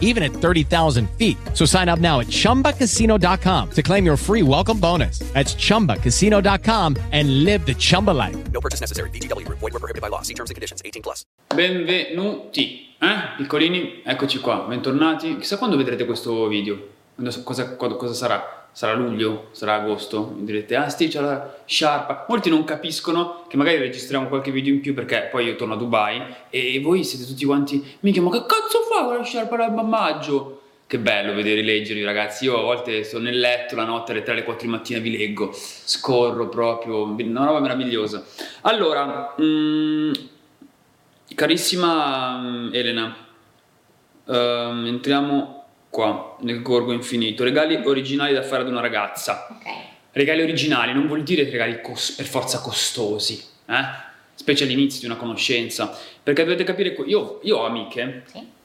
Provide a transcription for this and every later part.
even at 30,000 feet. So sign up now at chumbacasino.com to claim your free welcome bonus. That's chumbacasino.com and live the Chumba life. No purchase necessary. VGW Group. Void were prohibited by law. See terms and conditions. 18 plus. Benvenuti, eh? Piccolini, eccoci qua, bentornati. Chissà quando vedrete questo video. Quando- Cosa, cosa- cosa sarà? Sarà luglio? Sarà agosto? Mi direte, ah sti, c'è la sciarpa. Molti non capiscono che magari registriamo qualche video in più perché poi io torno a Dubai e voi siete tutti quanti, mica, ma che cazzo fa quella sciarpa dal mammaggio? Che bello vedere leggervi ragazzi, io a volte sto nel letto la notte alle 3 alle 4 di mattina vi leggo, scorro proprio, una roba meravigliosa. Allora, mm, carissima mm, Elena, ehm, entriamo qua nel gorgo infinito, regali originali da fare ad una ragazza. Ok. Regali originali non vuol dire regali cos- per forza costosi, eh? specie all'inizio di una conoscenza, perché dovete capire, io, io ho amiche Sì.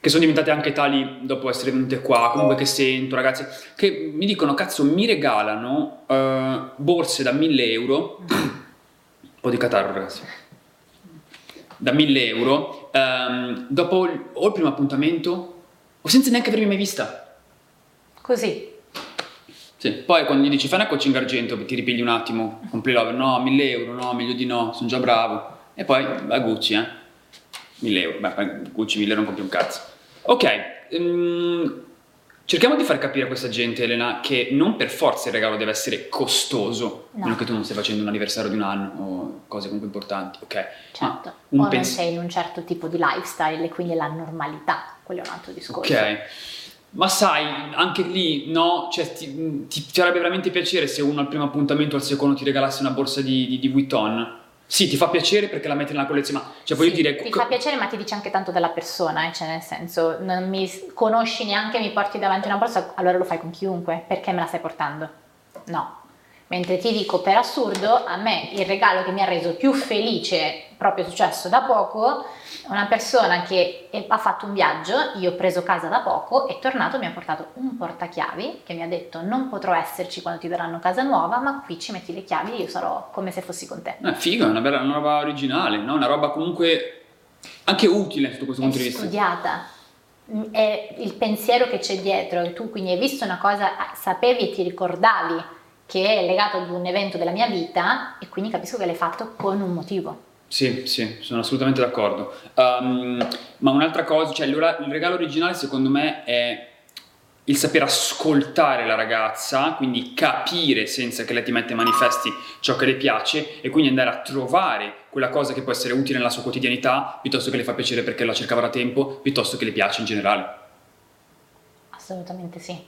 Che sono diventate anche tali dopo essere venute qua, comunque che sento, ragazzi, che mi dicono, cazzo, mi regalano eh, borse da 1000 euro, un po' di catarro ragazzi, da 1000 euro, ehm, dopo il, o il primo appuntamento, o senza neanche avermi mai vista. Così. Sì. Poi quando gli dici fai una coaching argento, ti ripigli un attimo, compli l'over, no, 1000 euro, no, meglio di no, sono già bravo. E poi va a Gucci, eh. 1000 euro, beh, Gucci 1000 euro non compri un cazzo. Ok, ehm, cerchiamo di far capire a questa gente, Elena, che non per forza il regalo deve essere costoso, No. meno che tu non stai facendo un anniversario di un anno o cose comunque importanti, ok? Certo. Ma o un non pens- sei in un certo tipo di lifestyle e quindi la normalità, quello è un altro discorso. Ok, ma sai, anche lì, no, cioè, ti, ti farebbe veramente piacere se uno al primo appuntamento o al secondo ti regalasse una borsa di, di, di Vuitton? Sì, ti fa piacere perché la metti nella collezione, ma cioè voglio Sì, dire... ti fa piacere ma ti dice anche tanto della persona, eh, cioè nel senso non mi conosci neanche, mi porti davanti una borsa, allora lo fai con chiunque, perché me la stai portando? No. Mentre ti dico per assurdo, a me il regalo che mi ha reso più felice, proprio successo da poco, una persona che ha fatto un viaggio, io ho preso casa da poco, è tornato, mi ha portato un portachiavi che mi ha detto non potrò esserci quando ti daranno casa nuova, ma qui ci metti le chiavi e io sarò come se fossi con te. Eh, figo, è una, bella, una roba originale, no? Una roba comunque anche utile sotto questo punto di vista. studiata, è il pensiero che c'è dietro e tu quindi hai visto una cosa, sapevi e ti ricordavi che è legato ad un evento della mia vita e quindi capisco che l'hai fatto con un motivo. Sì, sì, sono assolutamente d'accordo. Um, ma un'altra cosa, cioè il il regalo originale secondo me è il saper ascoltare la ragazza, quindi capire senza che lei ti metta in manifesti ciò che le piace e quindi andare a trovare quella cosa che può essere utile nella sua quotidianità, piuttosto che le fa piacere perché la cercava da tempo, piuttosto che le piace in generale. Assolutamente sì,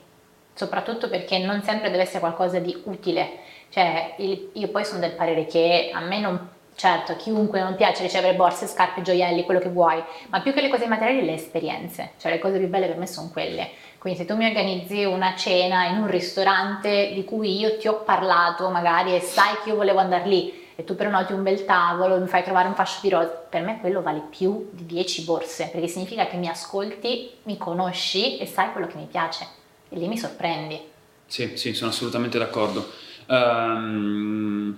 soprattutto perché non sempre deve essere qualcosa di utile, cioè il- io poi sono del parere che a me non, certo, chiunque non piace ricevere borse, scarpe, gioielli, quello che vuoi, ma più che le cose materiali le esperienze, cioè le cose più belle per me sono quelle. Quindi se tu mi organizzi una cena in un ristorante di cui io ti ho parlato magari e sai che io volevo andare lì e tu prenoti un bel tavolo, mi fai trovare un fascio di rose, per me quello vale più di 10 borse, perché significa che mi ascolti, mi conosci e sai quello che mi piace e lì mi sorprendi. Sì, sì, sono assolutamente d'accordo. Ehm,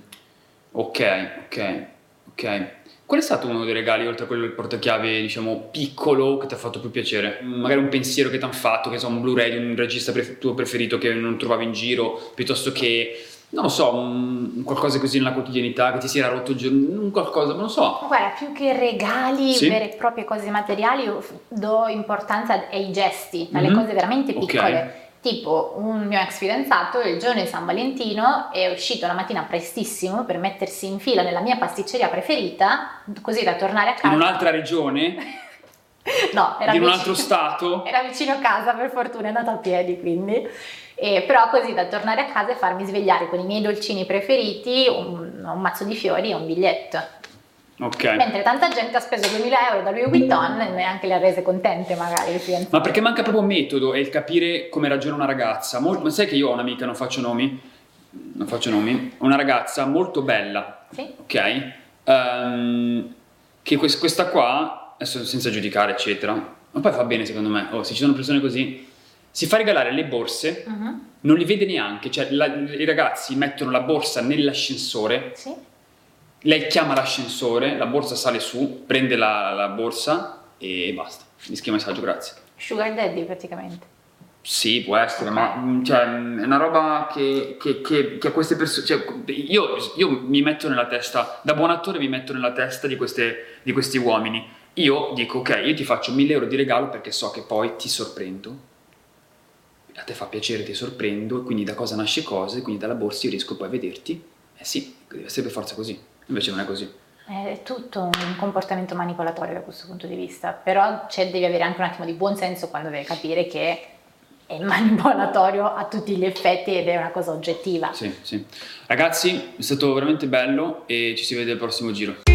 ok, ok, ok. Qual è stato uno dei regali, oltre a quello del portachiave, diciamo, piccolo, che ti ha fatto più piacere? Magari un pensiero che ti hanno fatto, che so, un Blu-ray di un regista pre- tuo preferito che non trovavi in giro, piuttosto che, non lo so, un- qualcosa così nella quotidianità, che ti si era rotto il giorno, un qualcosa, non lo so. Guarda, più che regali, Sì. vere e proprie cose materiali, do importanza ai gesti, alle Mhm. cose veramente piccole. Tipo, un mio ex fidanzato il giorno di San Valentino è uscito la mattina prestissimo per mettersi in fila nella mia pasticceria preferita, così da tornare a casa. In un'altra regione, No, era in un vicino- altro stato. Era vicino a casa, per fortuna è andato a piedi quindi. E però così da tornare a casa e farmi svegliare con i miei dolcini preferiti, un, un mazzo di fiori e un biglietto. Ok. Mentre tanta gente ha speso 2000 euro da Louis Vuitton e neanche le ha rese contente magari. Ma perché manca proprio metodo e il capire come ragiona una ragazza. Mol- ma sai che io ho un'amica, non faccio nomi, non faccio nomi, una ragazza molto bella, Sì? ok? Ehm, che quest- questa qua, adesso senza giudicare, eccetera, ma poi fa bene secondo me. Oh, se ci sono persone così, si fa regalare le borse, Mhm. non li vede neanche, cioè la- i ragazzi mettono la borsa nell'ascensore, Sì. Lei chiama l'ascensore, la borsa sale su, prende la, la borsa e basta. Mi scrive messaggio, grazie. Sugar daddy praticamente. Sì, può essere, ma mm, cioè, mm, è una roba che, che, che, che a queste persone. Cioè, io, io mi metto nella testa, da buon attore, mi metto nella testa di, queste, di questi uomini. Io dico, ok, io ti faccio 1000 euro di regalo perché so che poi ti sorprendo. A te fa piacere, ti sorprendo, e quindi da cosa nasce cosa, quindi dalla borsa io riesco poi a vederti. Eh sì, deve essere per forza così. Invece non è così. È tutto un comportamento manipolatorio da questo punto di vista, però cioè, devi avere anche un attimo di buon senso quando devi capire che è manipolatorio a tutti gli effetti ed è una cosa oggettiva. Sì, sì. Ragazzi, è stato veramente bello e ci si vede al prossimo giro.